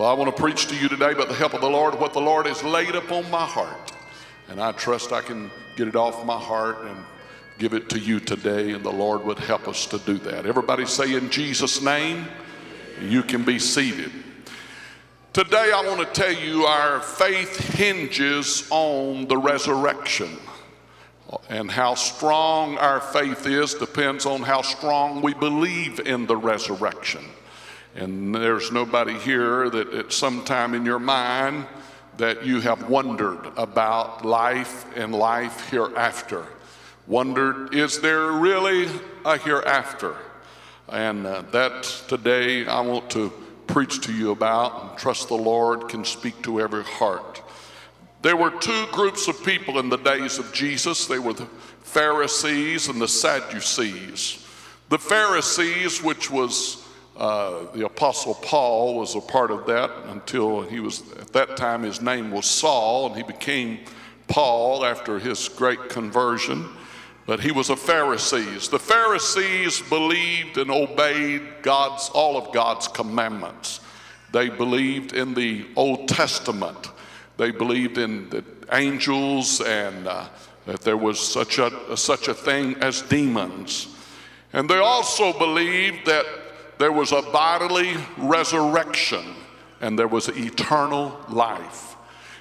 Well, I want to preach to you today by the help of the Lord what the Lord has laid upon my heart. And I trust I can get it off my heart and give it to you today, and the Lord would help us to do that. Everybody say in Jesus' name, you can be seated. Today, I want to tell you our faith hinges on the resurrection. And how strong our faith is depends on how strong we believe in the resurrection. And there's nobody here that at some time in your mind that you have wondered about life and life hereafter. Wondered, is there really a hereafter? And uh, that today I want to preach to you about and trust the Lord can speak to every heart. There were two groups of people in the days of Jesus. They were the Pharisees and the Sadducees. The Pharisees, which was uh, the Apostle Paul, was a part of that until he was, at that time, his name was Saul, and he became Paul after his great conversion. But he was a Pharisees. The Pharisees believed and obeyed God's all of God's commandments. They believed in the Old Testament. They believed in the angels and uh, that there was such a, such a thing as demons. And they also believed that there was a bodily resurrection and there was eternal life.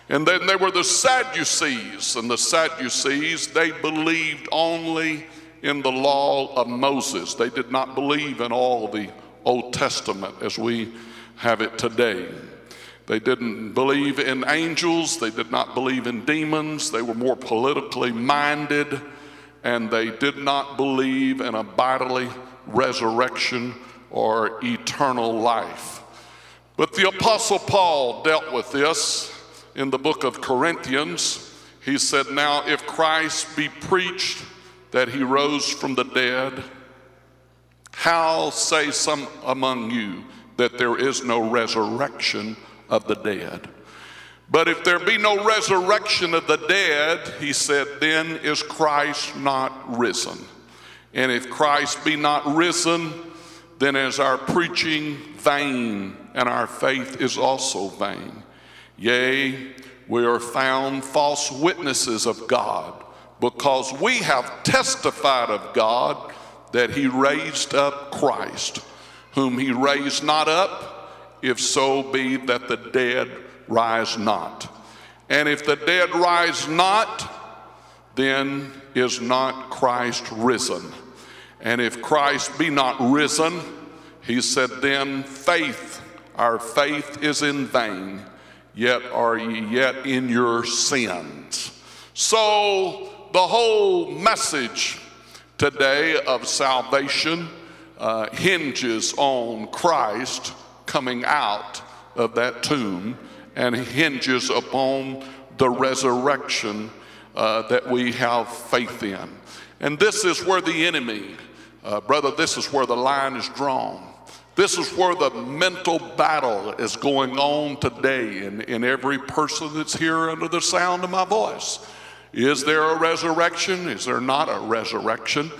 And then there were the Sadducees, and the Sadducees, they believed only in the law of Moses. They did not believe in all the Old Testament as we have it today. They didn't believe in angels, they did not believe in demons, they were more politically minded, and they did not believe in a bodily resurrection or eternal life. But the Apostle Paul dealt with this in the book of Corinthians. He said, Now, if Christ be preached that he rose from the dead, how say some among you that there is no resurrection of the dead. But if there be no resurrection of the dead, he said, then is Christ not risen. And if Christ be not risen, then is our preaching vain, and our faith is also vain. Yea, we are found false witnesses of God, because we have testified of God that he raised up Christ, whom he raised not up if so be that the dead rise not. And if the dead rise not, then is not Christ risen. And if Christ be not risen, he said, then faith, our faith is in vain, yet are ye yet in your sins. So the whole message today of salvation uh, hinges on Christ coming out of that tomb and hinges upon the resurrection uh, that we have faith in. And this is where the enemy, uh, brother, this is where the line is drawn. This is where the mental battle is going on today in, in every person that's here under the sound of my voice. Is there a resurrection? Is there not a resurrection?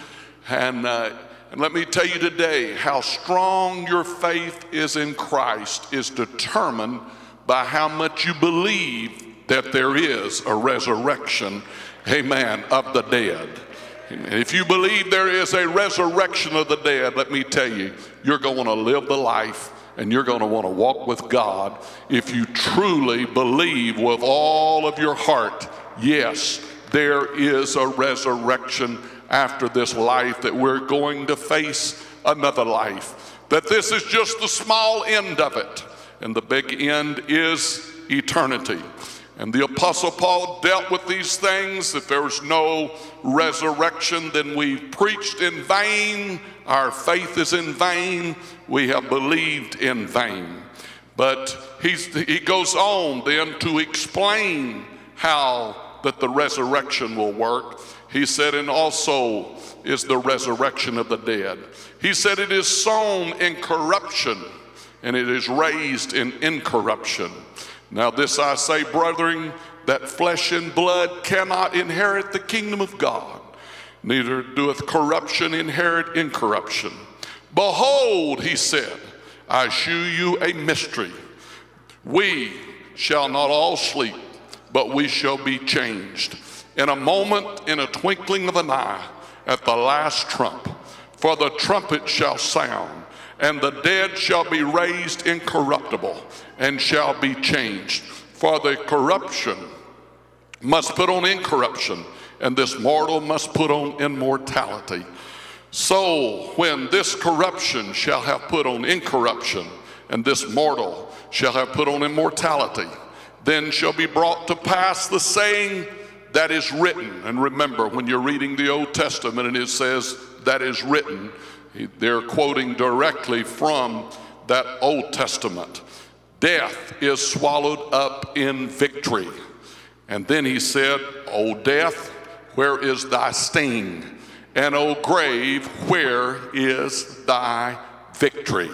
And uh, and let me tell you today how strong your faith is in Christ is determined by how much you believe that there is a resurrection, amen, of the dead. If you believe there is a resurrection of the dead, let me tell you, you're going to live the life and you're going to want to walk with God if you truly believe with all of your heart, yes, there is a resurrection after this life, that we're going to face another life, that this is just the small end of it, and the big end is eternity. And the Apostle Paul dealt with these things. If there's no resurrection, then we've preached in vain. Our faith is in vain. We have believed in vain. But he goes on then to explain how that the resurrection will work. He said, and also is the resurrection of the dead. He said, it is sown in corruption and it is raised in incorruption. Now, this I say, brethren, that flesh and blood cannot inherit the kingdom of God, neither doeth corruption inherit incorruption. Behold, he said, I shew you a mystery. We shall not all sleep, but we shall be changed. In a moment, in a twinkling of an eye, at the last trump, for the trumpet shall sound, and the dead shall be raised incorruptible, and shall be changed. For the corruption must put on incorruption, and this mortal must put on immortality. So when this corruption shall have put on incorruption, and this mortal shall have put on immortality, then shall be brought to pass the saying that is written. And remember, when you're reading the Old Testament and it says that is written, they're quoting directly from that Old Testament. Death is swallowed up in victory. And then he said, O death, where is thy sting? And O grave, where is thy victory?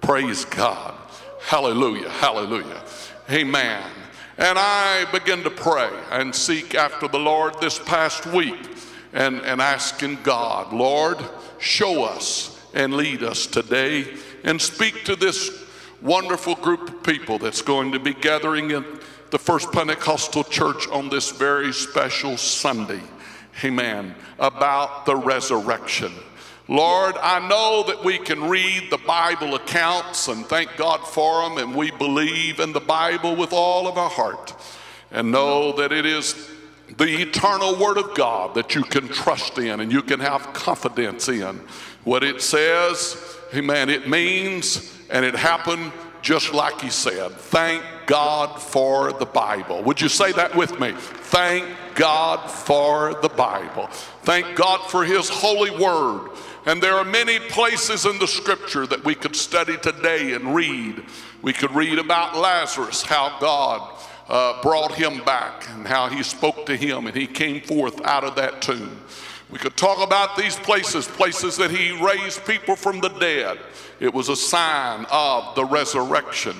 Praise God. Hallelujah. Hallelujah. Amen. And I began to pray and seek after the Lord this past week and, and asking God, Lord, show us and lead us today and speak to this wonderful group of people that's going to be gathering in the First Pentecostal Church on this very special Sunday. Amen. About the resurrection. Lord, I know that we can read the Bible accounts and thank God for them, and we believe in the Bible with all of our heart and know that it is the eternal Word of God that you can trust in and you can have confidence in. What it says, amen, it means, and it happened just like He said. Thank God for the Bible. Would you say that with me? Thank God for the Bible. Thank God for His holy Word. And there are many places in the scripture that we could study today and read. We could read about Lazarus, how God uh, brought him back and how he spoke to him and he came forth out of that tomb. We could talk about these places, places that he raised people from the dead. It was a sign of the resurrection.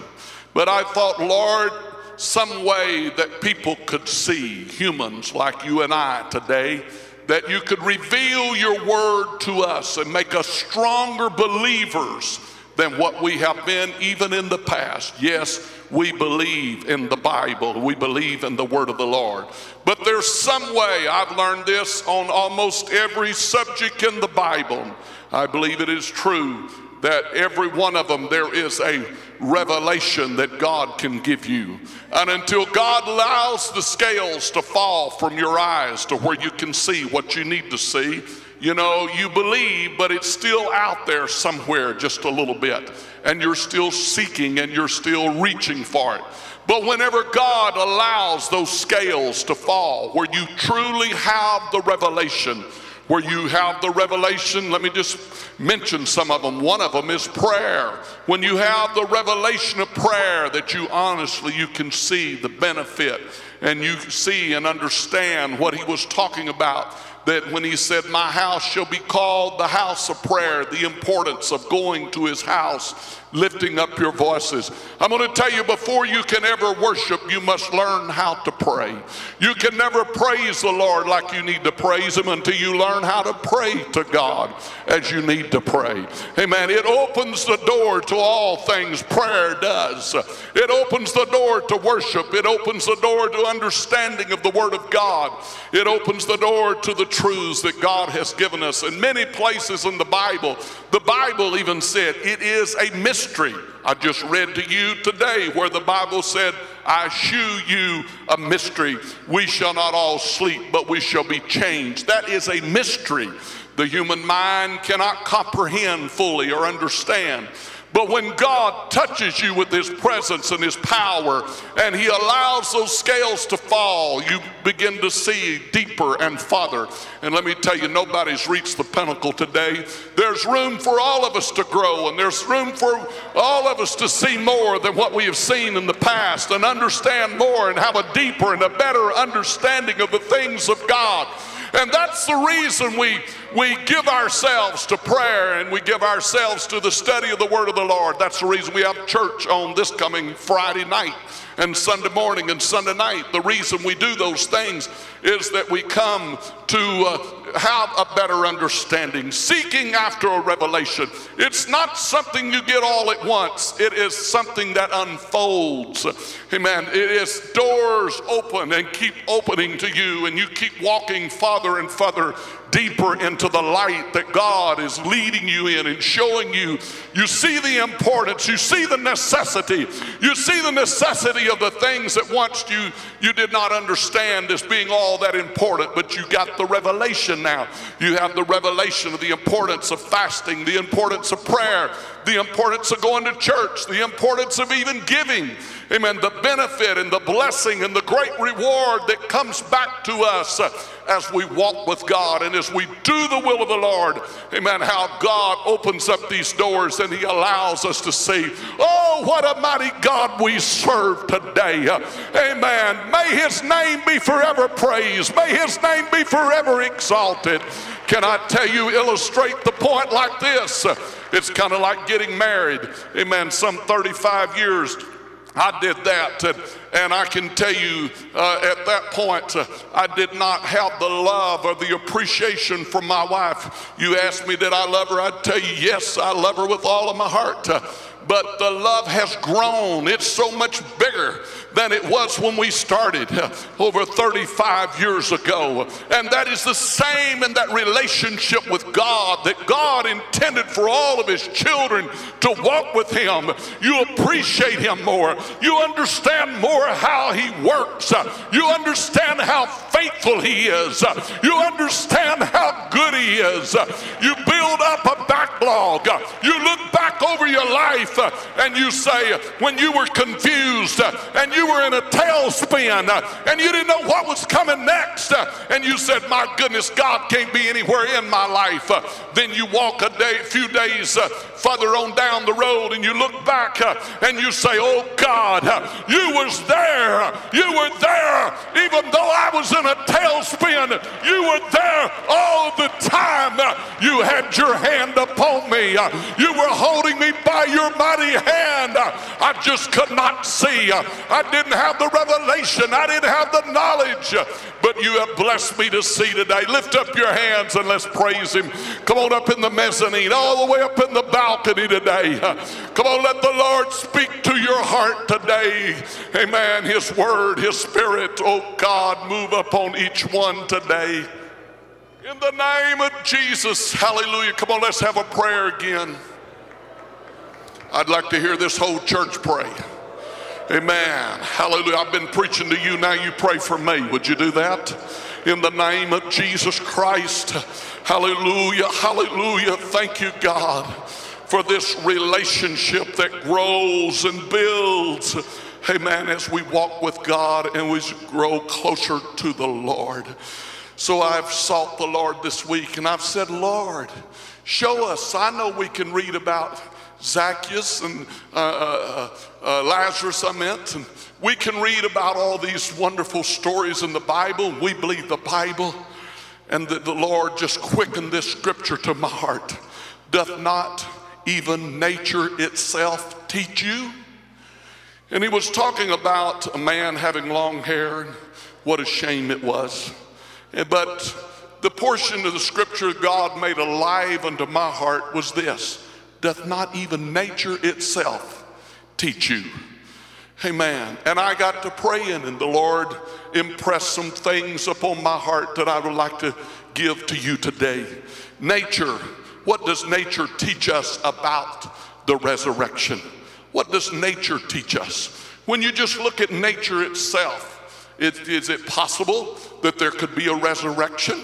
But I thought, Lord, some way that people could see humans like you and I today that you could reveal your word to us and make us stronger believers than what we have been even in the past. Yes, we believe in the Bible, we believe in the word of the Lord. But there's some way, I've learned this on almost every subject in the Bible. I believe it is true that every one of them there is a revelation that God can give you. And until God allows the scales to fall from your eyes to where you can see what you need to see, you know, you believe, but it's still out there somewhere just a little bit. And you're still seeking and you're still reaching for it. But whenever God allows those scales to fall, where you truly have the revelation, where you have the revelation. Let me just mention some of them. One of them is prayer. When you have the revelation of prayer that you honestly you can see the benefit and you see and understand what he was talking about that when he said, My house shall be called the house of prayer, the importance of going to his house, lifting up your voices. I'm going to tell you before you can ever worship, you must learn how to pray. You can never praise the Lord like you need to praise him until you learn how to pray to God as you need to pray. Amen. It opens the door to all things prayer does. It opens the door to worship. It opens the door to understanding of the word of God. It opens the door to the truths that God has given us. In many places in the Bible, the Bible even said it is a mystery. I just read to you today where the Bible said, I shew you a mystery. We shall not all sleep, but we shall be changed. That is a mystery the human mind cannot comprehend fully or understand. But when God touches you with His presence and His power, and He allows those scales to fall, you begin to see deeper and farther. And let me tell you, nobody's reached the pinnacle today. There's room for all of us to grow, and there's room for all of us to see more than what we have seen in the past, and understand more, and have a deeper and a better understanding of the things of God. And that's the reason we, we give ourselves to prayer and we give ourselves to the study of the Word of the Lord. That's the reason we have church on this coming Friday night and Sunday morning and Sunday night. The reason we do those things is that we come to uh, have a better understanding, seeking after a revelation. It's not something you get all at once, it is something that unfolds. Amen. It is doors open and keep opening to you, and you keep walking farther and farther deeper into the light that God is leading you in and showing you. You see the importance, you see the necessity, you see the necessity of the things that once you, you did not understand as being all that important, but you got the revelation now. You have the revelation of the importance of fasting, the importance of prayer, the importance of going to church, the importance of even giving. Amen. The benefit and the blessing and the great reward that comes back to us as we walk with God and as we do the will of the Lord. Amen. How God opens up these doors and He allows us to see, oh, what a mighty God we serve today. Amen. May His name be forever praised. May His name be forever exalted. Can I tell you, illustrate the point like this? It's kind of like getting married. Amen. Some 35 years I did that. And, I can tell you uh, at that point, uh, I did not have the love or the appreciation for my wife. You asked me, did I love her? I'd tell you, yes, I love her with all of my heart. But the love has grown. It's so much bigger than it was when we started over 35 years ago. And that is the same in that relationship with God that God intended for all of His children to walk with Him. You appreciate Him more, you understand more how He works, you understand how faithful He is, you understand how good He is. You build up a backlog, you look back over your life Uh, and you say, uh, when you were confused uh, and you were in a tailspin uh, and you didn't know what was coming next, uh, and you said, My goodness, God can't be anywhere in my life, uh, then you walk a day, a few days further on down the road and you look back and you say, Oh God, you was there. You were there. Even though I was in a tailspin, you were there all the time. You had your hand upon me. You were holding me by your mighty hand. I just could not see. I didn't have the revelation, I didn't have the knowledge, but you have blessed me to see today. Lift up your hands and let's praise Him. Come on up in the mezzanine, all the way up in the balcony today. Come on, let the Lord speak to your heart today. Amen. His word, His spirit, oh God, move upon each one today. In the name of Jesus, hallelujah. Come on, let's have a prayer again. I'd like to hear this whole church pray. Amen. Hallelujah. I've been preaching to you. Now you pray for me. Would you do that? In the name of Jesus Christ. Hallelujah. Hallelujah. Thank you, God, for this relationship that grows and builds. Amen. As we walk with God and we grow closer to the Lord. So I've sought the Lord this week and I've said, Lord, show us. I know we can read about Zacchaeus and uh, uh, uh, Lazarus, I meant. And we can read about all these wonderful stories in the Bible. We believe the Bible. And that the Lord just quickened this scripture to my heart. Doth not even nature itself teach you? And he was talking about a man having long hair and what a shame it was. But the portion of the scripture God made alive unto my heart was this doth not even nature itself teach you? Amen. And I got to praying, and the Lord impressed some things upon my heart that I would like to give to you today. Nature, what does nature teach us about the resurrection? What does nature teach us? When you just look at nature itself, it, is it possible that there could be a resurrection?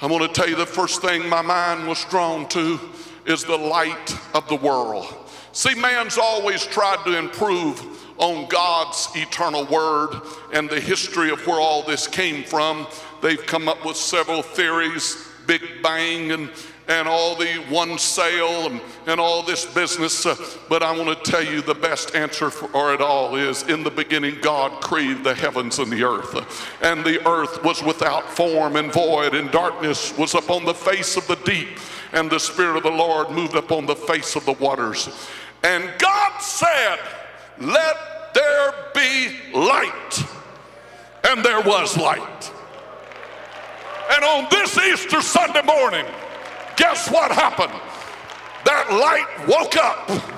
I'm going to tell you the first thing my mind was drawn to is the light of the world. See, man's always tried to improve on God's eternal word and the history of where all this came from. They've come up with several theories, Big Bang and, and all the one sale and, and all this business. Uh, but I want to tell you the best answer for it all is in the beginning, God created the heavens and the earth. And the earth was without form and void, and darkness was upon the face of the deep. And the Spirit of the Lord moved upon the face of the waters. And God said, Let there be light. And there was light. And on this Easter Sunday morning, guess what happened? That light woke up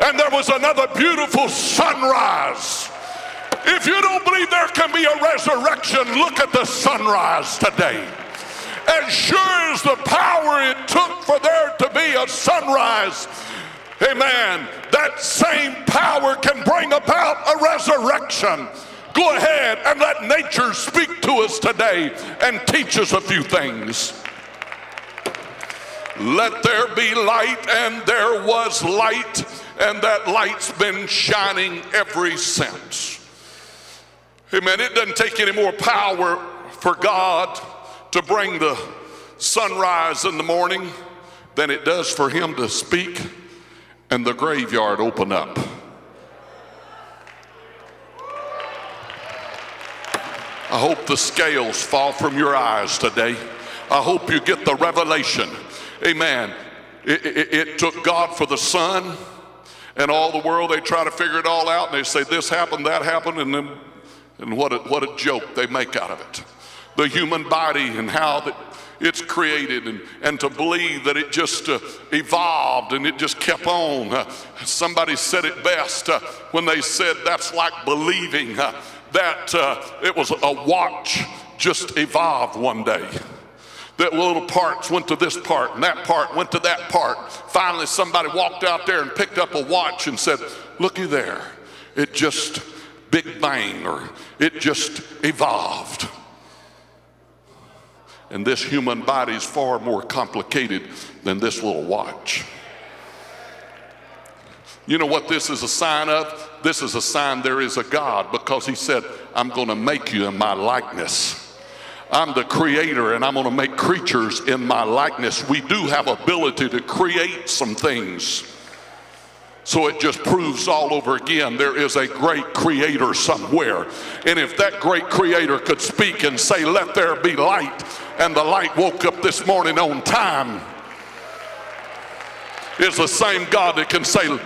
and there was another beautiful sunrise. If you don't believe there can be a resurrection, look at the sunrise today. As sure as the power it took for there to be a sunrise, amen, that same power can bring about a resurrection. Go ahead and let nature speak to us today and teach us a few things. Let there be light, and there was light, and that light's been shining ever since. Amen. It doesn't take any more power for God to bring the sunrise in the morning than it does for Him to speak and the graveyard open up. I hope the scales fall from your eyes today. I hope you get the revelation Amen. It, it, it, took God for the sun and all the world. They try to figure it all out and they say this happened, that happened, and then and what a, what a joke they make out of it. The human body and how that it's created and, and to believe that it just uh, evolved and it just kept on. Uh, somebody said it best uh, when they said that's like believing uh, that uh, it was a watch just evolved one day that little parts went to this part and that part went to that part. Finally, somebody walked out there and picked up a watch and said, Looky there, it just big bang or it just evolved. And this human body is far more complicated than this little watch. You know what this is a sign of? This is a sign there is a God because He said, I'm going to make you in my likeness. I'm the creator and I'm going to make creatures in my likeness. We do have ability to create some things. So it just proves all over again there is a great creator somewhere. And if that great creator could speak and say, Let there be light, and the light woke up this morning on time, is the same God that can say,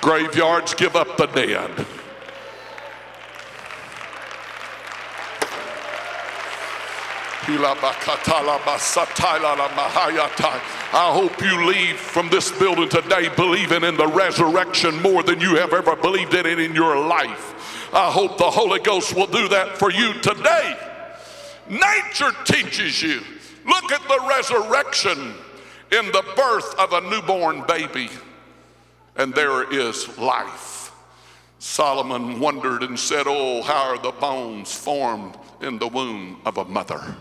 Graveyards give up the dead. I hope you leave from this building today believing in the resurrection more than you have ever believed in it in your life. I hope the Holy Ghost will do that for you today. Nature teaches you. Look at the resurrection in the birth of a newborn baby, and there is life. Solomon wondered and said, Oh, how are the bones formed in the womb of a mother?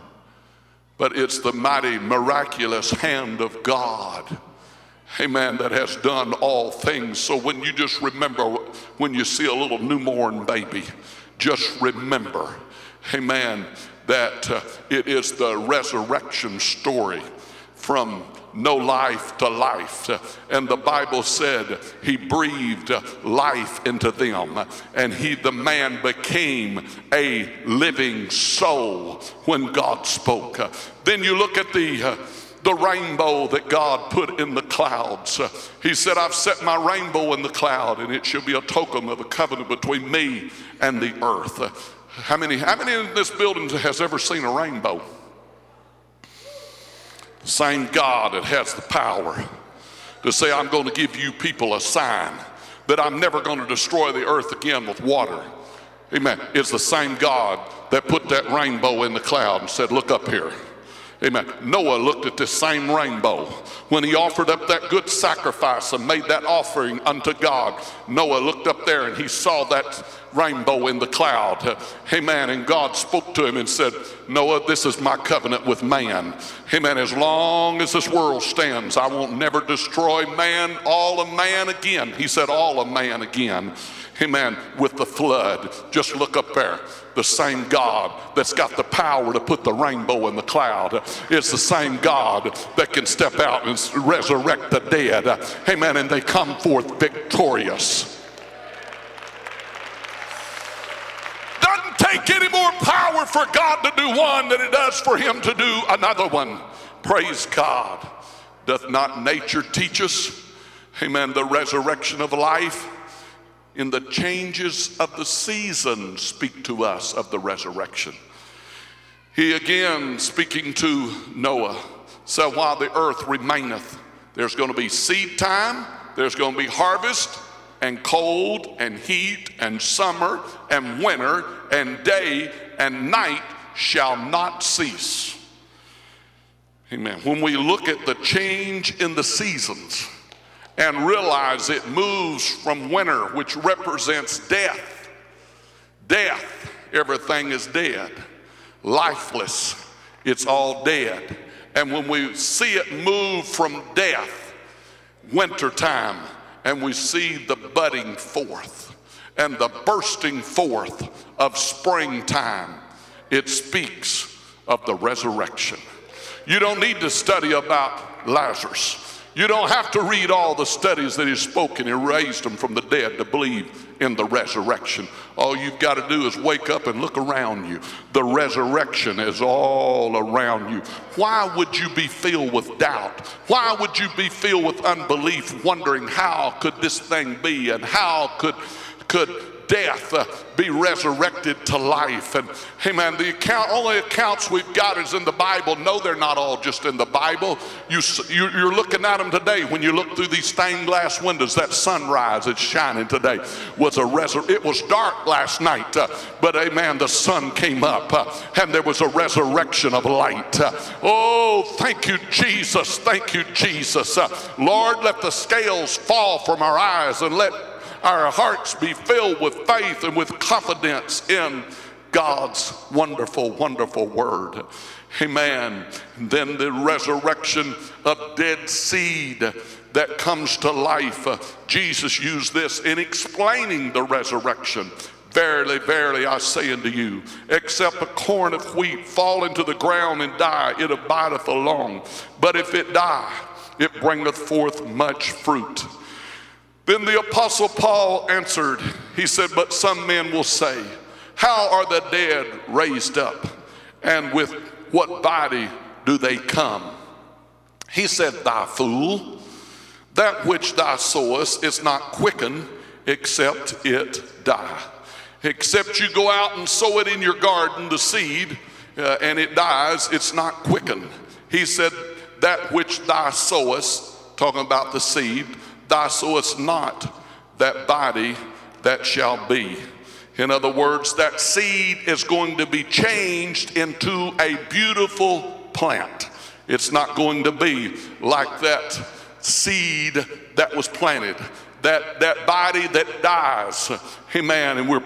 But it's the mighty, miraculous hand of God. Amen, that has done all things. So when you just remember, when you see a little newborn baby, just remember, amen, that uh, it is the resurrection story from no life to life. And the Bible said he breathed life into them, and he, the man, became a living soul when God spoke. Then you look at the the rainbow that God put in the clouds. He said, I've set my rainbow in the cloud, and it shall be a token of a covenant between me and the earth. How many, how many in this building has ever seen a rainbow? Same God that has the power to say, I'm going to give you people a sign that I'm never going to destroy the earth again with water. Amen. It's the same God that put that rainbow in the cloud and said, Look up here. Amen. Noah looked at this same rainbow when he offered up that good sacrifice and made that offering unto God. Noah looked up there and he saw that rainbow in the cloud. Amen. And God spoke to him and said, Noah, this is my covenant with man. Amen. As long as this world stands, I won't never destroy man, all of man again. He said, all of man again. Amen. With the flood. Just look up there. The same God that's got the power to put the rainbow in the cloud is the same God that can step out and resurrect the dead. Amen. And they come forth victorious. Doesn't take any more power for God to do one than it does for Him to do another one. Praise God. Doth not nature teach us? Amen. The resurrection of life in the changes of the season speak to us of the resurrection. He again, speaking to Noah, said, While the earth remaineth, there's going to be seed time, there's going to be harvest, and cold, and heat, and summer, and winter, and day and night shall not cease. Amen. When we look at the change in the seasons, and realize it moves from winter, which represents death. Death, everything is dead. Lifeless, it's all dead. And when we see it move from death, wintertime, and we see the budding forth and the bursting forth of springtime, it speaks of the resurrection. You don't need to study about Lazarus. You don't have to read all the studies that he spoke and He raised them from the dead to believe in the resurrection. All you've got to do is wake up and look around you. The resurrection is all around you. Why would you be filled with doubt? Why would you be filled with unbelief, wondering how could this thing be and how could could death uh, be resurrected to life. And amen, the account, only accounts we've got is in the Bible. No, they're not all just in the Bible. You, you, are looking at them today. When you look through these stained glass windows, that sunrise that's shining today was a resur- It was dark last night, uh, but amen, the sun came up uh, and there was a resurrection of light. Uh, oh, thank you, Jesus. Thank you, Jesus. Uh, Lord, let the scales fall from our eyes and let our hearts be filled with faith and with confidence in God's wonderful, wonderful word. Amen. And then the resurrection of dead seed that comes to life. Jesus used this in explaining the resurrection. Verily, verily, I say unto you, except a corn of wheat fall into the ground and die, it abideth alone. But if it die, it bringeth forth much fruit. Then the Apostle Paul answered, He said, But some men will say, How are the dead raised up? And with what body do they come? He said, Thou fool, that which thou sowest is not quickened except it die. Except you go out and sow it in your garden, the seed, uh, and it dies, it's not quickened. He said, That which thou sowest, talking about the seed, Thou sowest not that body that shall be. In other words, that seed is going to be changed into a beautiful plant. It's not going to be like that seed that was planted, that, that body that dies. Amen. And we're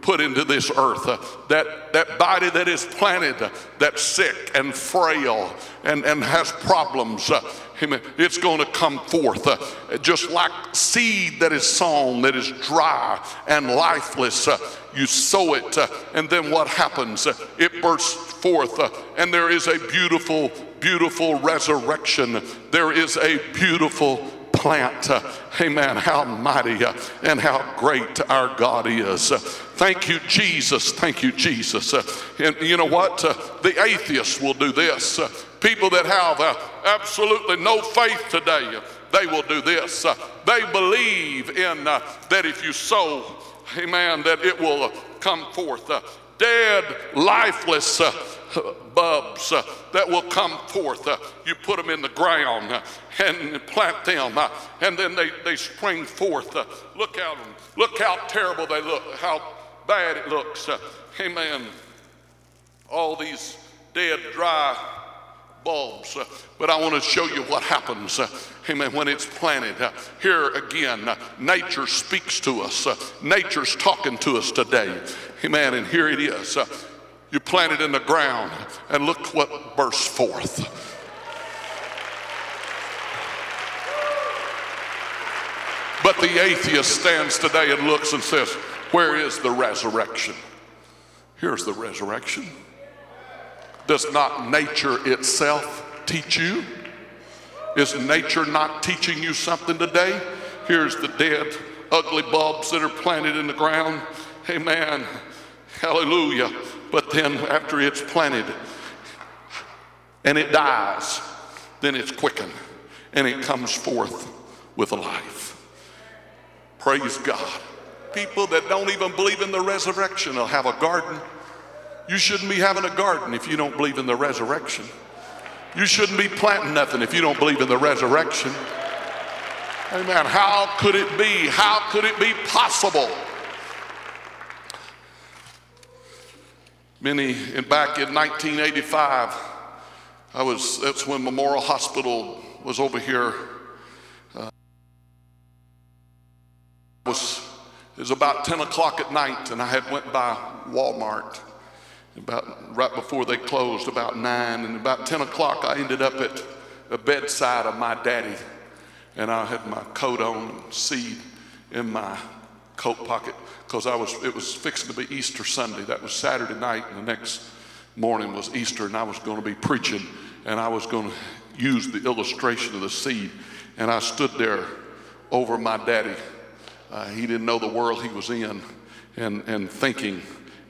put into this earth, uh, that, that body that is planted, uh, that's sick and frail and, and has problems. Uh, Amen. It's going to come forth uh, just like seed that is sown, that is dry and lifeless. Uh, you sow it, uh, and then what happens? Uh, it bursts forth, uh, and there is a beautiful, beautiful resurrection. There is a beautiful plant. Uh, amen. How mighty and how great our God is. Thank you, Jesus. Thank you, Jesus. and you know what? the atheists will do this People that have uh, absolutely no faith today, they will do this. Uh, they believe in uh, that if you sow, amen, that it will uh, come forth. Uh, dead, lifeless uh, bulbs that will come forth. you put them in the ground and plant them, and then they, they spring forth. look at them. Look how terrible they look, how bad it looks. amen. All these dead, dry bulbs. Uh, but I want to show you what happens, uh, amen, when it's planted. Uh, here again, nature speaks to us. Nature's talking to us today. Amen. And here it is. You plant it in the ground, and look what bursts forth. But the atheist stands today and looks and says, Where is the resurrection? Here's the resurrection. Does not nature itself teach you? Is nature not teaching you something today? Here's the dead, ugly bulbs that are planted in the ground. Amen. Hallelujah. But then after it's planted and it dies, then it's quickened and it comes forth with life. Praise God. People that don't even believe in the resurrection will have a garden. You shouldn't be having a garden if you don't believe in the resurrection. You shouldn't be planting nothing if you don't believe in the resurrection. Amen. How could it be? How could it be possible? Many, and back in 1985, I was, that's when Memorial Hospital was over here. Uh, was, it was about 10 o'clock at night, and I had went by Walmart about right before they closed, about nine, and about 10 o'clock, I ended up at the bedside of my daddy, and I had my coat on and seed in my coat pocket because I was it was fixing to be Easter Sunday. That was Saturday night, and the next morning was Easter, and I was going to be preaching, and I was going to use the illustration of the seed, and I stood there over my daddy. Uh, he didn't know the world he was in, and and thinking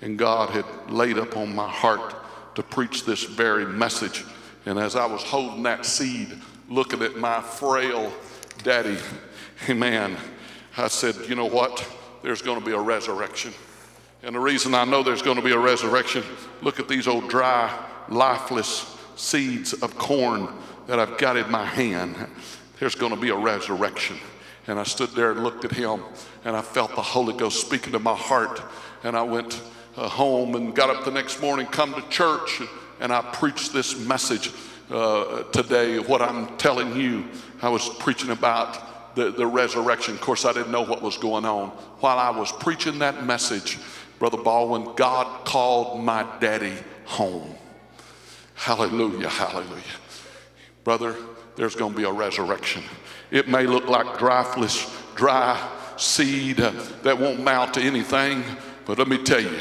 and God had laid upon my heart to preach this very message. And as I was holding that seed, looking at my frail daddy, man, I said, you know what? There's going to be a resurrection. And the reason I know there's going to be a resurrection, look at these old dry, lifeless seeds of corn that I've got in my hand. There's going to be a resurrection. And I stood there and looked at him, and I felt the Holy Ghost speaking to my heart. And I went, uh, home and got up the next morning, come to church, and I preached this message uh, today. What I'm telling you, I was preaching about the, the resurrection. Of course, I didn't know what was going on. While I was preaching that message, Brother Baldwin, God called my daddy home. Hallelujah, hallelujah. Brother, there's going to be a resurrection. It may look like dry, flesh, dry seed uh, that won't mount to anything, but let me tell you,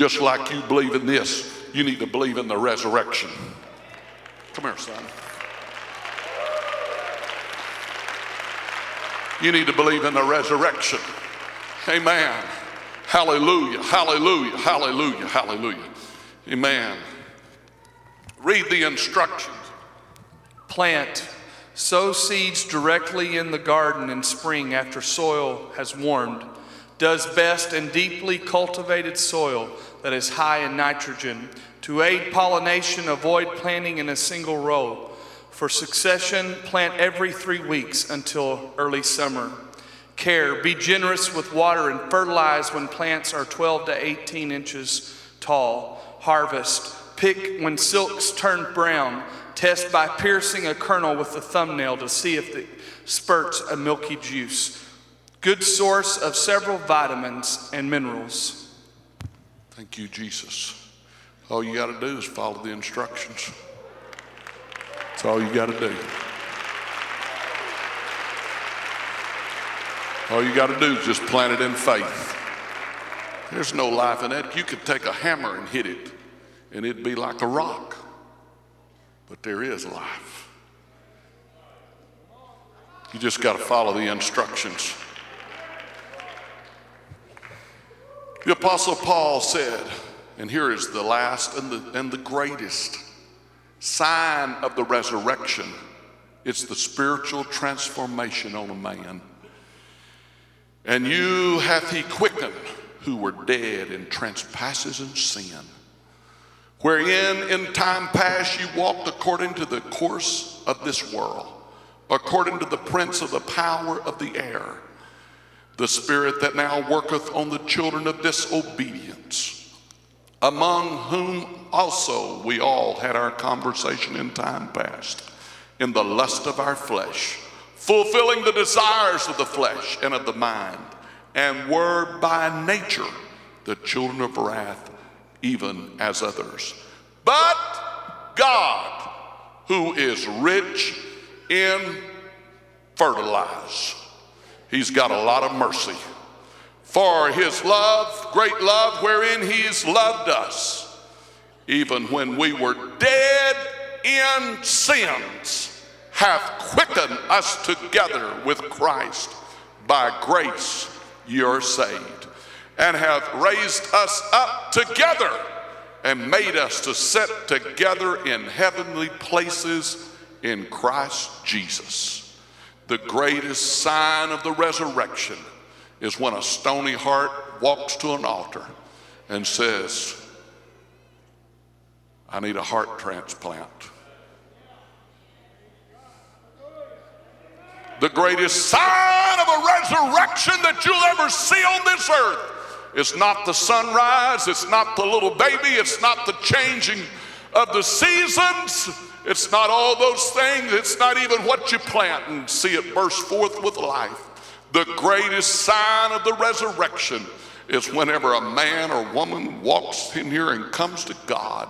just like you believe in this, you need to believe in the resurrection. Come here, son. You need to believe in the resurrection. Amen. Hallelujah, hallelujah, hallelujah, hallelujah. Amen. Read the instructions. Plant, sow seeds directly in the garden in spring after soil has warmed does best in deeply cultivated soil that is high in nitrogen. To aid pollination, avoid planting in a single row. For succession, plant every three weeks until early summer. Care, be generous with water and fertilize when plants are 12 to 18 inches tall. Harvest, pick when silks turn brown. Test by piercing a kernel with the thumbnail to see if it spurts a milky juice good source of several vitamins and minerals. Thank you, Jesus. All you got to do is follow the instructions. That's all you got to do. All you got to do is just plant it in faith. There's no life in that. You could take a hammer and hit it, and it'd be like a rock. But there is life. You just got to follow the instructions. The Apostle Paul said, and here is the last and the, and the greatest sign of the resurrection it's the spiritual transformation on a man. And you hath he quickened who were dead in trespasses and sin, wherein in time past you walked according to the course of this world, according to the prince of the power of the air the spirit that now worketh on the children of disobedience, among whom also we all had our conversation in time past, in the lust of our flesh, fulfilling the desires of the flesh and of the mind, and were by nature the children of wrath, even as others. But God, who is rich in fertilize, He's got a lot of mercy. For His love, great love, wherein He has loved us, even when we were dead in sins, hath quickened us together with Christ. By grace you're saved, and hath raised us up together and made us to sit together in heavenly places in Christ Jesus. The greatest sign of the resurrection is when a stony heart walks to an altar and says, I need a heart transplant. The greatest sign of a resurrection that you'll ever see on this earth it's not the sunrise, it's not the little baby, it's not the changing of the seasons, it's not all those things, it's not even what you plant and see it burst forth with life. The greatest sign of the resurrection is whenever a man or woman walks in here and comes to God,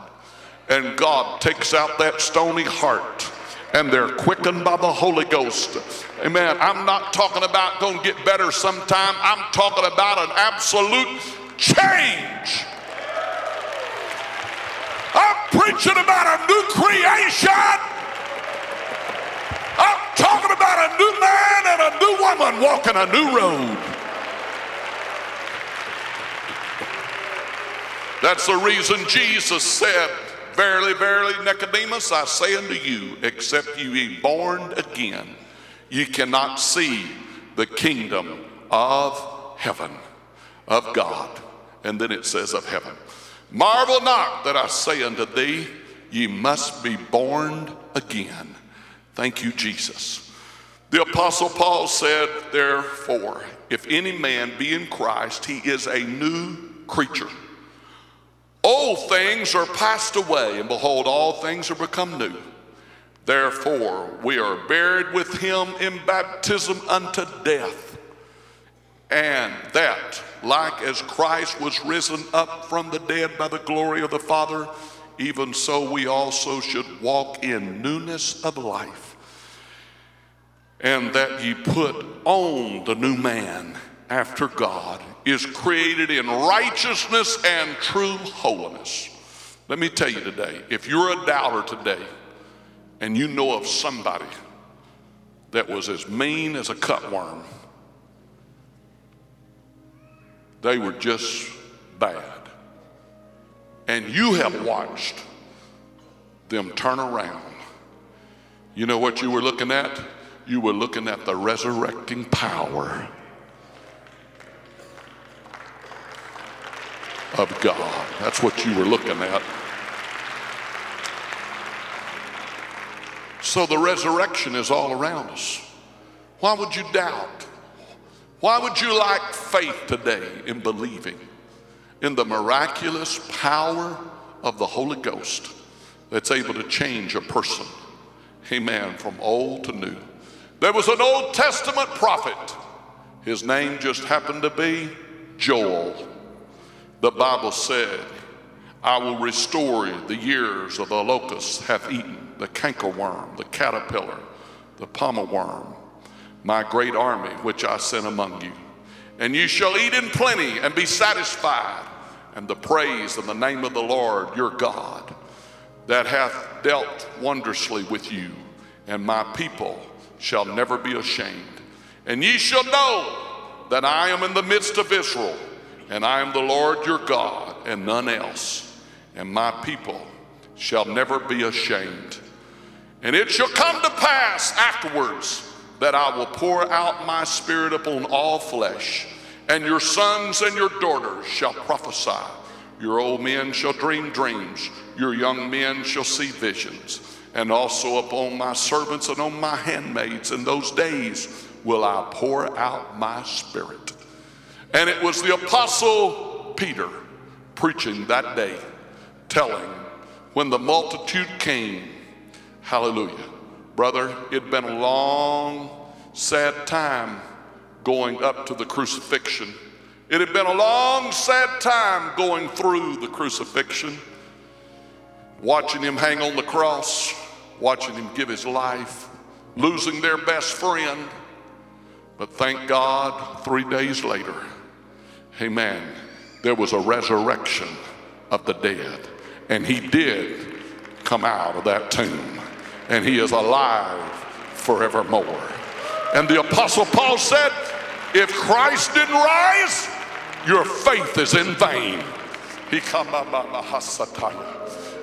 and God takes out that stony heart and they're quickened by the Holy Ghost. Amen. I'm not talking about going to get better sometime. I'm talking about an absolute change. Preaching about a new creation. I'm talking about a new man and a new woman walking a new road. That's the reason Jesus said, Verily, verily, Nicodemus, I say unto you, except you be born again, ye cannot see the kingdom of heaven, of God. And then it says of heaven. Marvel not that I say unto thee, ye must be born again. Thank you, Jesus. The Apostle Paul said, Therefore, if any man be in Christ, he is a new creature. Old things are passed away, and behold, all things are become new. Therefore, we are buried with him in baptism unto death, and that, like as Christ was risen up from the dead by the glory of the Father, even so we also should walk in newness of life. And that ye put on the new man after God is created in righteousness and true holiness. Let me tell you today if you're a doubter today and you know of somebody that was as mean as a cutworm, they were just bad. And you have watched them turn around. You know what you were looking at? You were looking at the resurrecting power of God. That's what you were looking at. So the resurrection is all around us. Why would you doubt? Why would you lack faith today in believing in the miraculous power of the Holy Ghost that's able to change a person? Amen. From old to new. There was an Old Testament prophet. His name just happened to be Joel. The Bible said, I will restore the years of the locust hath eaten, the cankerworm, the caterpillar, the palmer worm, my great army which I sent among you. And you shall eat in plenty and be satisfied, and the praise of the name of the Lord your God, that hath dealt wondrously with you, and my people shall never be ashamed. And ye shall know that I am in the midst of Israel and I am the Lord your God, and none else, and my people shall never be ashamed. And it shall come to pass afterwards that I will pour out my spirit upon all flesh, and your sons and your daughters shall prophesy. Your old men shall dream dreams, your young men shall see visions, and also upon my servants and on my handmaids in those days will I pour out my spirit. And it was the Apostle Peter preaching that day, telling when the multitude came, hallelujah. Brother, it'd been a long, sad time going up to the crucifixion It had been a long, sad time going through the crucifixion, watching him hang on the cross, watching him give his life, losing their best friend. But thank God, three days later, amen, there was a resurrection of the dead. And he did come out of that tomb. And he is alive forevermore. And the Apostle Paul said, if Christ didn't rise, your faith is in vain.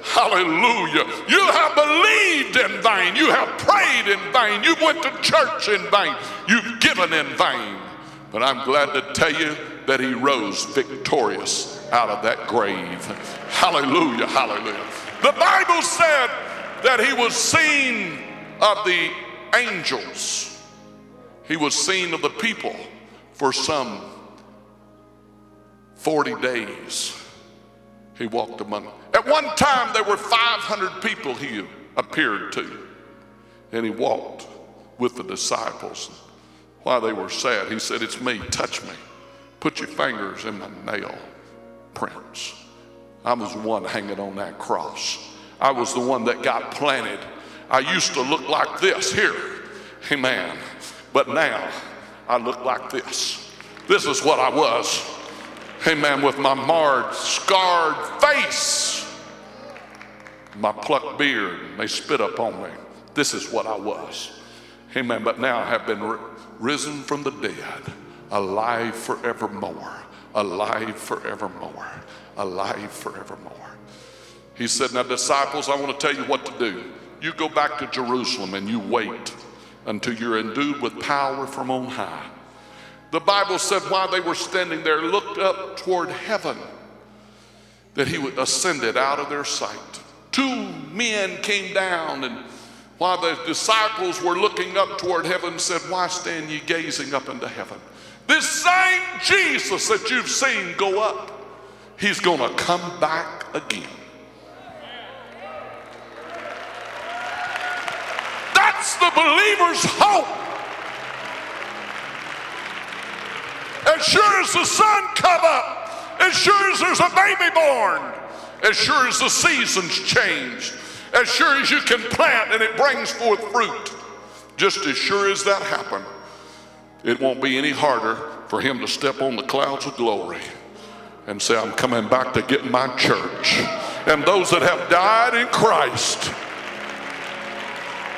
Hallelujah. You have believed in vain. You have prayed in vain. You went to church in vain. You've given in vain. But I'm glad to tell you that he rose victorious out of that grave. Hallelujah. Hallelujah. The Bible said that he was seen of the angels, he was seen of the people for some 40 days. He walked among them. At one time, there were 500 people he appeared to, and he walked with the disciples. While they were sad, he said, It's me, touch me. Put your fingers in my nail prints. I was one hanging on that cross. I was the one that got planted. I used to look like this here. Amen. But now I look like this. This is what I was. Amen. With my marred, scarred face, my plucked beard, they spit upon me. This is what I was. Amen. But now I have been risen from the dead, alive forevermore, alive forevermore, alive forevermore. He said, Now, disciples, I want to tell you what to do. You go back to Jerusalem and you wait until you're endued with power from on high. The Bible said while they were standing there, looked up toward heaven, that he ascended out of their sight. Two men came down, and while the disciples were looking up toward heaven, said, Why stand ye gazing up into heaven? This same Jesus that you've seen go up, he's going to come back again. That's the believer's hope. As sure as the sun come up, as sure as there's a baby born, as sure as the seasons change, as sure as you can plant and it brings forth fruit, just as sure as that happened, it won't be any harder for him to step on the clouds of glory and say, I'm coming back to get my church. And those that have died in Christ,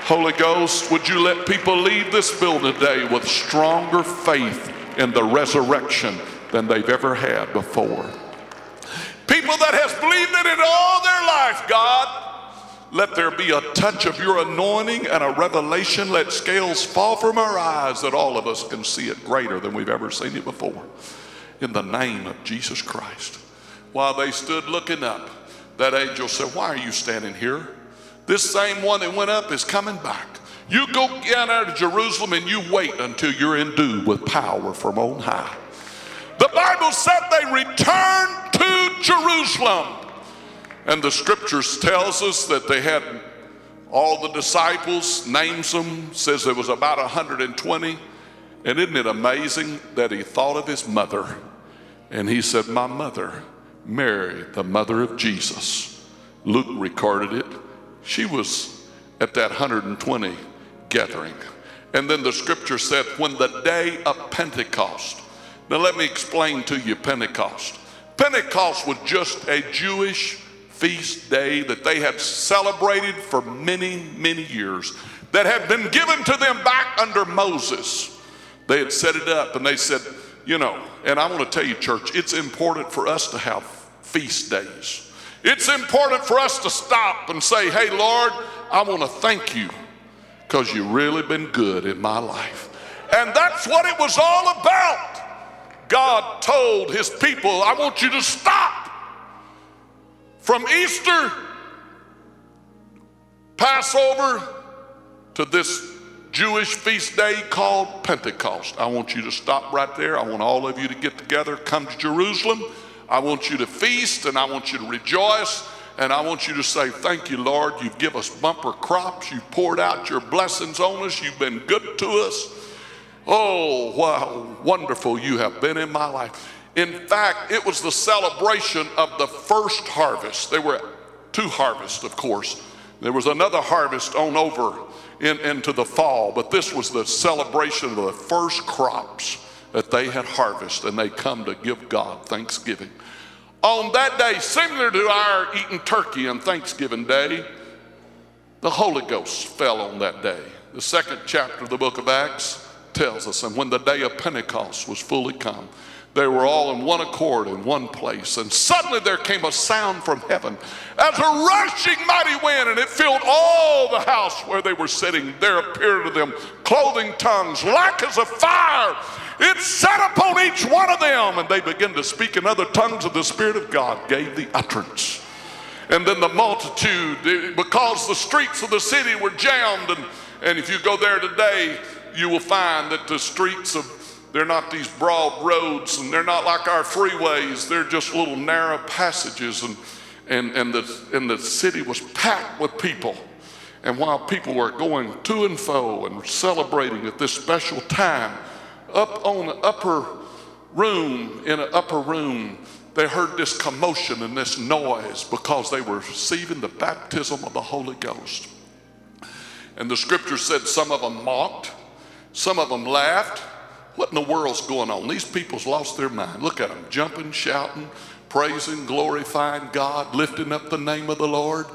Holy Ghost, would you let people leave this building today with stronger faith in the resurrection than they've ever had before? People that has believed it in all their life, God, let there be a touch of your anointing and a revelation. Let scales fall from our eyes that all of us can see it greater than we've ever seen it before. In the name of Jesus Christ. While they stood looking up, that angel said, Why are you standing here? This same one that went up is coming back. You go down there to Jerusalem and you wait until you're endued with power from on high. The Bible said they returned to Jerusalem. And the scriptures tells us that they had all the disciples, names them, says there was about 120. And isn't it amazing that he thought of his mother? And he said, My mother, Mary, the mother of Jesus. Luke recorded it. She was at that 120 gathering. And then the scripture said, when the day of Pentecost. Now, let me explain to you Pentecost. Pentecost was just a Jewish feast day that they had celebrated for many, many years, that had been given to them back under Moses. They had set it up and they said, you know, and I want to tell you, church, it's important for us to have feast days. It's important for us to stop and say, hey, Lord, I want to thank you because you've really been good in my life. And that's what it was all about. God told his people, I want you to stop from Easter, Passover, to this Jewish feast day called Pentecost. I want you to stop right there. I want all of you to get together, come to Jerusalem. I want you to feast and I want you to rejoice. And I want you to say, Thank you, Lord. You've given us bumper crops. You've poured out your blessings on us. You've been good to us. Oh, how wonderful you have been in my life. In fact, it was the celebration of the first harvest. There were two harvests, of course. There was another harvest on over in, into the fall, but this was the celebration of the first crops that they had harvested, and they come to give God thanksgiving. On that day, similar to our eating turkey on Thanksgiving Day, the Holy Ghost fell on that day. The second chapter of the book of Acts tells us, and when the day of Pentecost was fully come, they were all in one accord in one place. And suddenly there came a sound from heaven as a rushing mighty wind, and it filled all the house where they were sitting. There appeared to them clothing tongues like as a fire. It sat upon each one of them, and they began to speak in other tongues, and the Spirit of God gave the utterance. And then the multitude, eh, because the streets of the city were jammed, and, and if you go there today, you will find that the streets of they're not these broad roads and they're not like our freeways. They're just little narrow passages. And, and, and, the, and the city was packed with people. And while people were going to and fro and celebrating at this special time, up on the upper room, in an upper room, they heard this commotion and this noise because they were receiving the baptism of the Holy Ghost. And the scripture said some of them mocked, some of them laughed, what in the world's going on? These people's lost their mind. Look at them jumping, shouting, praising, glorifying God, lifting up the name of the Lord.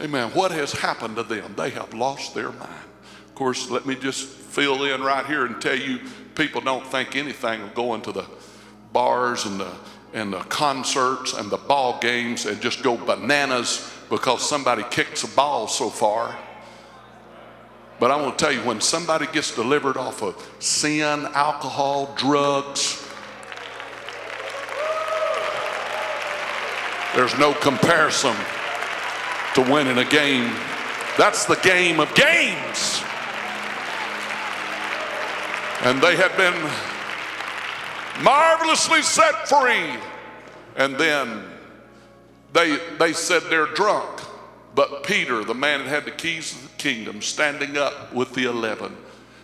Amen. What has happened to them? They have lost their mind. Of course, let me just fill in right here and tell you people don't think anything of going to the bars and the and the concerts and the ball games and just go bananas because somebody kicks a ball so far. But I want to tell you, when somebody gets delivered off of sin, alcohol, drugs, there's no comparison to winning a game. That's the game of games. And they have been marvelously set free. And then they, they said they're drunk. But Peter, the man that had the keys of the kingdom, standing up with the eleven,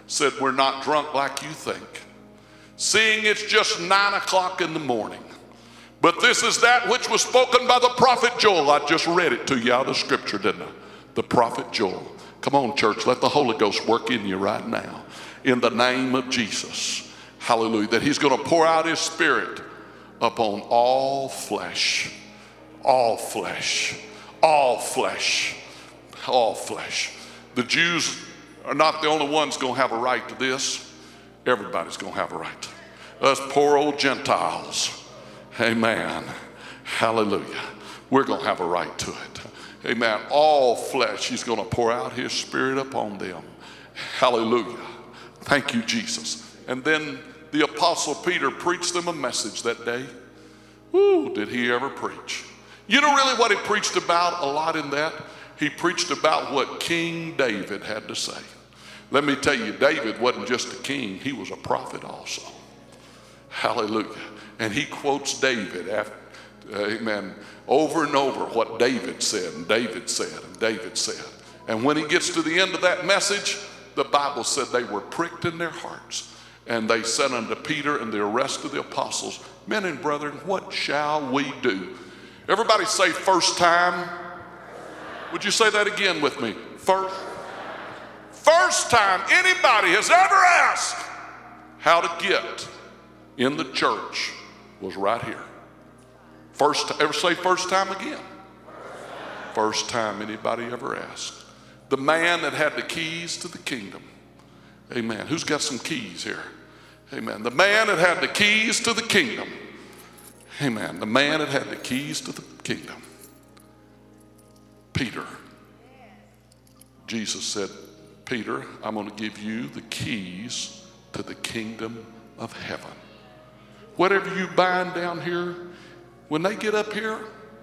said, We're not drunk like you think. Seeing it's just nine o'clock in the morning. But this is that which was spoken by the prophet Joel. I just read it to you out of scripture, didn't I? The prophet Joel. Come on, church, let the Holy Ghost work in you right now. In the name of Jesus. Hallelujah. That He's going to pour out His Spirit upon all flesh. All flesh all flesh. All flesh. The Jews are not the only ones going to have a right to this. Everybody's going to have a right. Us poor old Gentiles. Amen. Hallelujah. We're going to have a right to it. Amen. All flesh, He's going to pour out His Spirit upon them. Hallelujah. Thank you, Jesus. And then the Apostle Peter preached them a message that day. Ooh, did he ever preach? You know, really, what he preached about a lot in that? He preached about what King David had to say. Let me tell you, David wasn't just a king, he was a prophet also. Hallelujah. And he quotes David after, uh, amen, over and over what David said, and David said, and David said. And when he gets to the end of that message, the Bible said they were pricked in their hearts. And they said unto Peter and the rest of the apostles, Men and brethren, what shall we do? Everybody say first time. Would you say that again with me? First. First time anybody has ever asked how to get in the church was right here. First, ever say first time again? First time anybody ever asked. The man that had the keys to the kingdom. Amen. Who's got some keys here? Amen. The man that had the keys to the kingdom Amen. The man that had the keys to the kingdom, Peter. Jesus said, Peter, I'm going to give you the keys to the kingdom of heaven. Whatever you bind down here, when they get up here,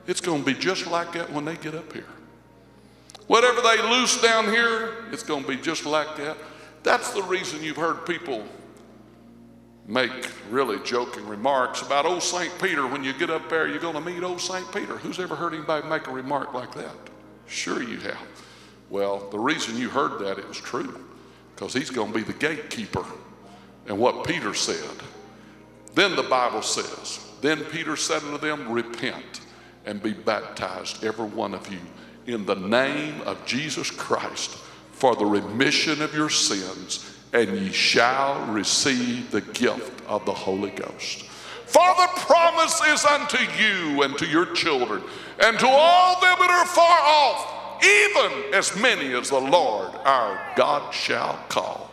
it's going to be just like that when they get up here. Whatever they loose down here, it's going to be just like that. That's the reason you've heard people make really joking remarks about old St. Peter. When you get up there, you're going to meet old St. Peter. Who's ever heard anybody make a remark like that? Sure, you have. Well, the reason you heard that, it was true, because he's going to be the gatekeeper. And what Peter said. Then the Bible says, Then Peter said unto them, Repent and be baptized, every one of you, in the name of Jesus Christ for the remission of your sins, and ye shall receive the gift of the Holy Ghost. For the promise is unto you and to your children, and to all them that are far off, even as many as the Lord our God shall call.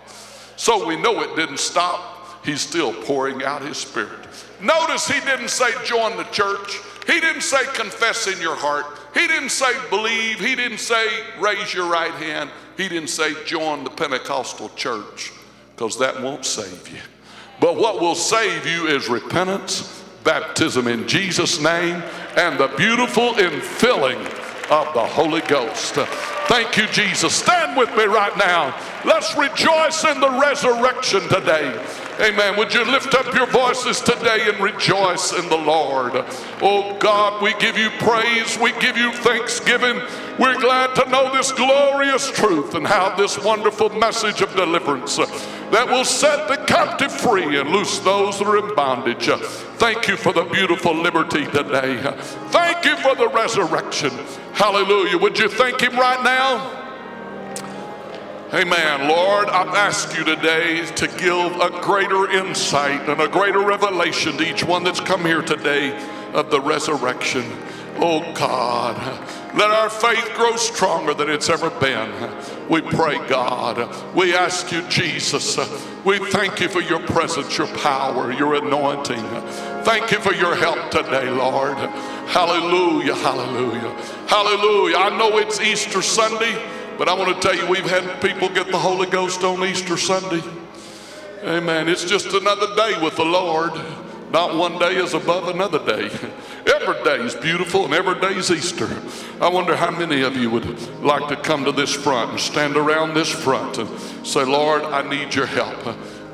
So we know it didn't stop. He's still pouring out his spirit. Notice he didn't say join the church. He didn't say confess in your heart. He didn't say believe. He didn't say raise your right hand. He didn't say join the Pentecostal church because that won't save you. But what will save you is repentance, baptism in Jesus' name, and the beautiful infilling of the Holy Ghost. Thank you, Jesus. Stand with me right now. Let's rejoice in the resurrection today. Amen. Would you lift up your voices today and rejoice in the Lord? Oh God, we give you praise. We give you thanksgiving. We're glad to know this glorious truth and how this wonderful message of deliverance uh, that will set the captive free and loose those that are in bondage. Uh, thank you for the beautiful liberty today. Uh, thank you for the resurrection. Hallelujah. Would you thank him right now? Amen. Lord, I ask you today to give a greater insight and a greater revelation to each one that's come here today of the resurrection. Oh God, let our faith grow stronger than it's ever been. We pray, God. We ask you, Jesus. We thank you for your presence, your power, your anointing. Thank you for your help today, Lord. Hallelujah, hallelujah, hallelujah. I know it's Easter Sunday. But I want to tell you, we've had people get the Holy Ghost on Easter Sunday. Amen. It's just another day with the Lord. Not one day is above another day. Every day is beautiful and every day is Easter. I wonder how many of you would like to come to this front and stand around this front and say, Lord, I need your help.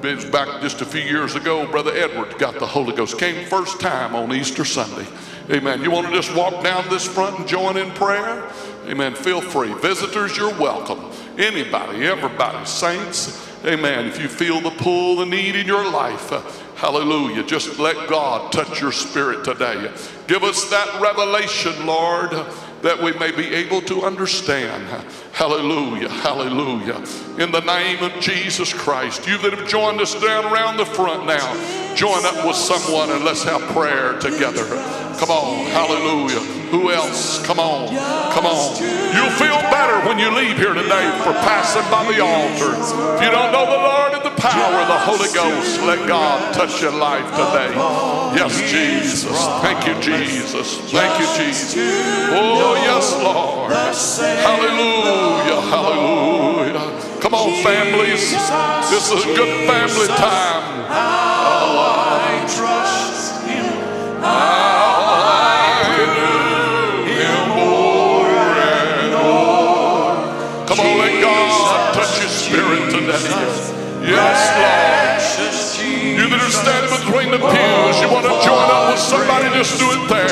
Back just a few years ago, Brother Edward got the Holy Ghost. Came first time on Easter Sunday. Amen. You want to just walk down this front and join in prayer? Amen. Feel free. Visitors, you're welcome. Anybody, everybody, saints. Amen. If you feel the pull, the need in your life, uh, hallelujah. Just let God touch your spirit today. Give us that revelation, Lord, that we may be able to understand. Hallelujah. Hallelujah. In the name of Jesus Christ, you that have joined us down around the front now, join up with someone and let's have prayer together. Come on. Hallelujah. Who else? Come on. Come on. You'll feel better when you leave here today for passing by the altar. If you don't know the Lord and the power of the Holy Ghost, let God touch your life today. Yes, Jesus. Thank you, Jesus. Thank you, Jesus. Oh, yes, Lord. Hallelujah. Hallelujah. Come on, families. This is a good family time. How I trust Him. Come on, let God touch your spirit today. Yes, Lord. You that are standing between the pews, you want to join up with somebody, just do it there.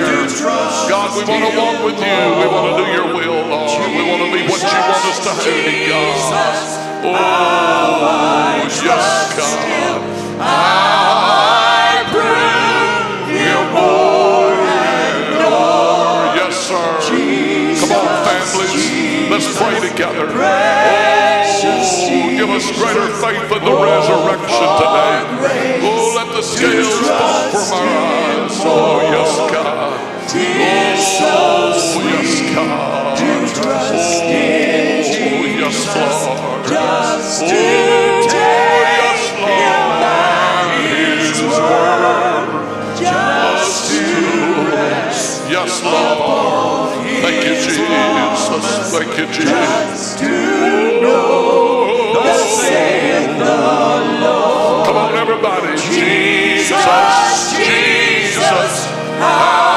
God, we want to walk with you. We want to do your will, what you want us God. Oh, yes, God. I prove Him more and more. Oh, yes, sir. Come on, families. Let's pray together. Oh, give us greater faith in the resurrection today. Oh, let the scales fall from our eyes. Oh, yes, God. Oh, yes, God. Oh, yes, Lord. Just Oh, Lord. His word. just to rest. Yes, Lord. Thank you, Jesus. Thank you, Jesus. Just to know the Lord. Come on, everybody. Jesus, Jesus. How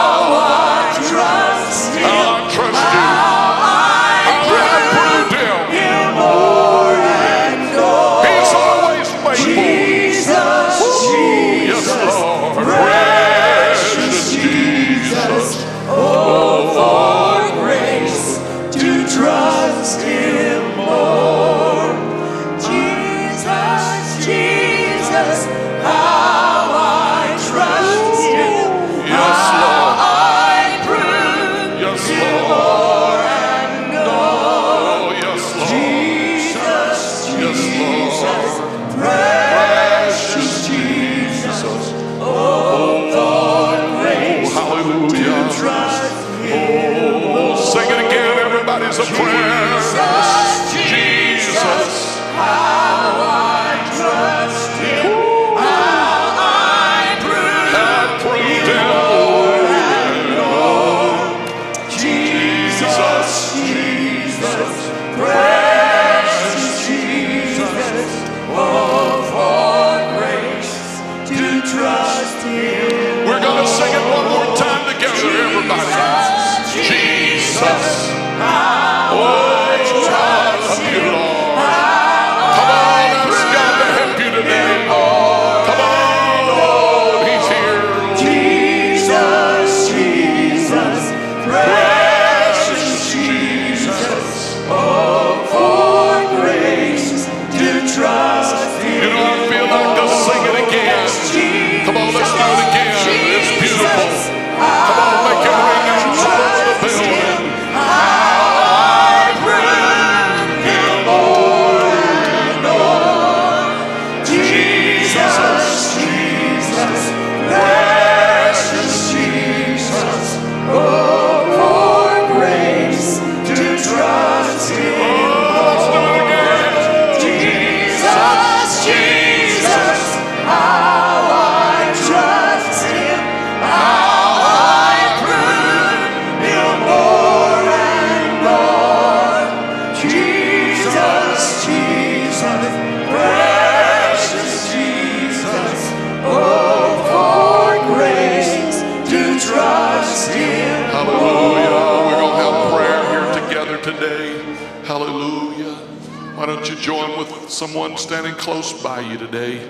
Why don't you join with someone standing close by you today?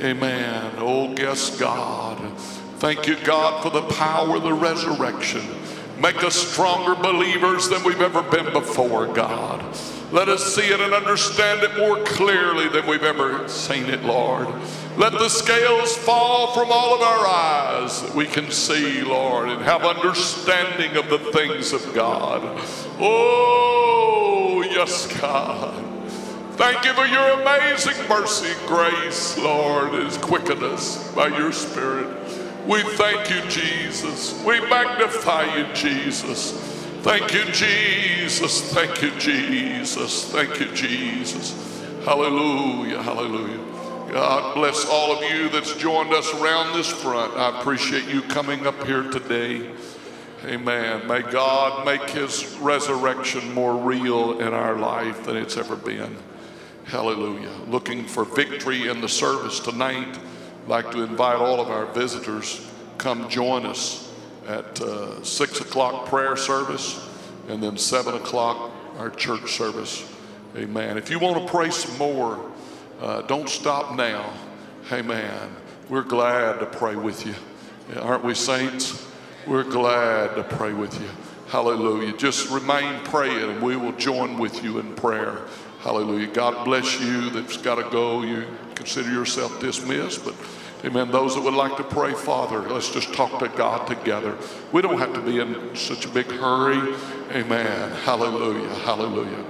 Amen. Oh, yes, God. Thank you, God, for the power of the resurrection. Make us stronger believers than we've ever been before, God. Let us see it and understand it more clearly than we've ever seen it, Lord. Let the scales fall from all of our eyes that we can see, Lord, and have understanding of the things of God. Oh, yes, God. Thank you for your amazing mercy grace, Lord, is quickened us by your Spirit. We thank you, Jesus. We magnify you, Jesus. Thank you, Jesus. Thank you, Jesus. Thank you, Jesus. Hallelujah. Hallelujah. God bless all of you that's joined us around this front. I appreciate you coming up here today. Amen. May God make his resurrection more real in our life than it's ever been. Hallelujah. Looking for victory in the service tonight. I'd like to invite all of our visitors come join us at uh, six o'clock prayer service and then seven o'clock our church service. Amen. If you want to pray some more, uh, don't stop now. Amen. We're glad to pray with you. Aren't we, saints? We're glad to pray with you. Hallelujah. Just remain praying and we will join with you in prayer. Hallelujah. God bless you that's got to go. You consider yourself dismissed, but amen. Those that would like to pray, Father, let's just talk to God together. We don't have to be in such a big hurry. Amen. Hallelujah. Hallelujah.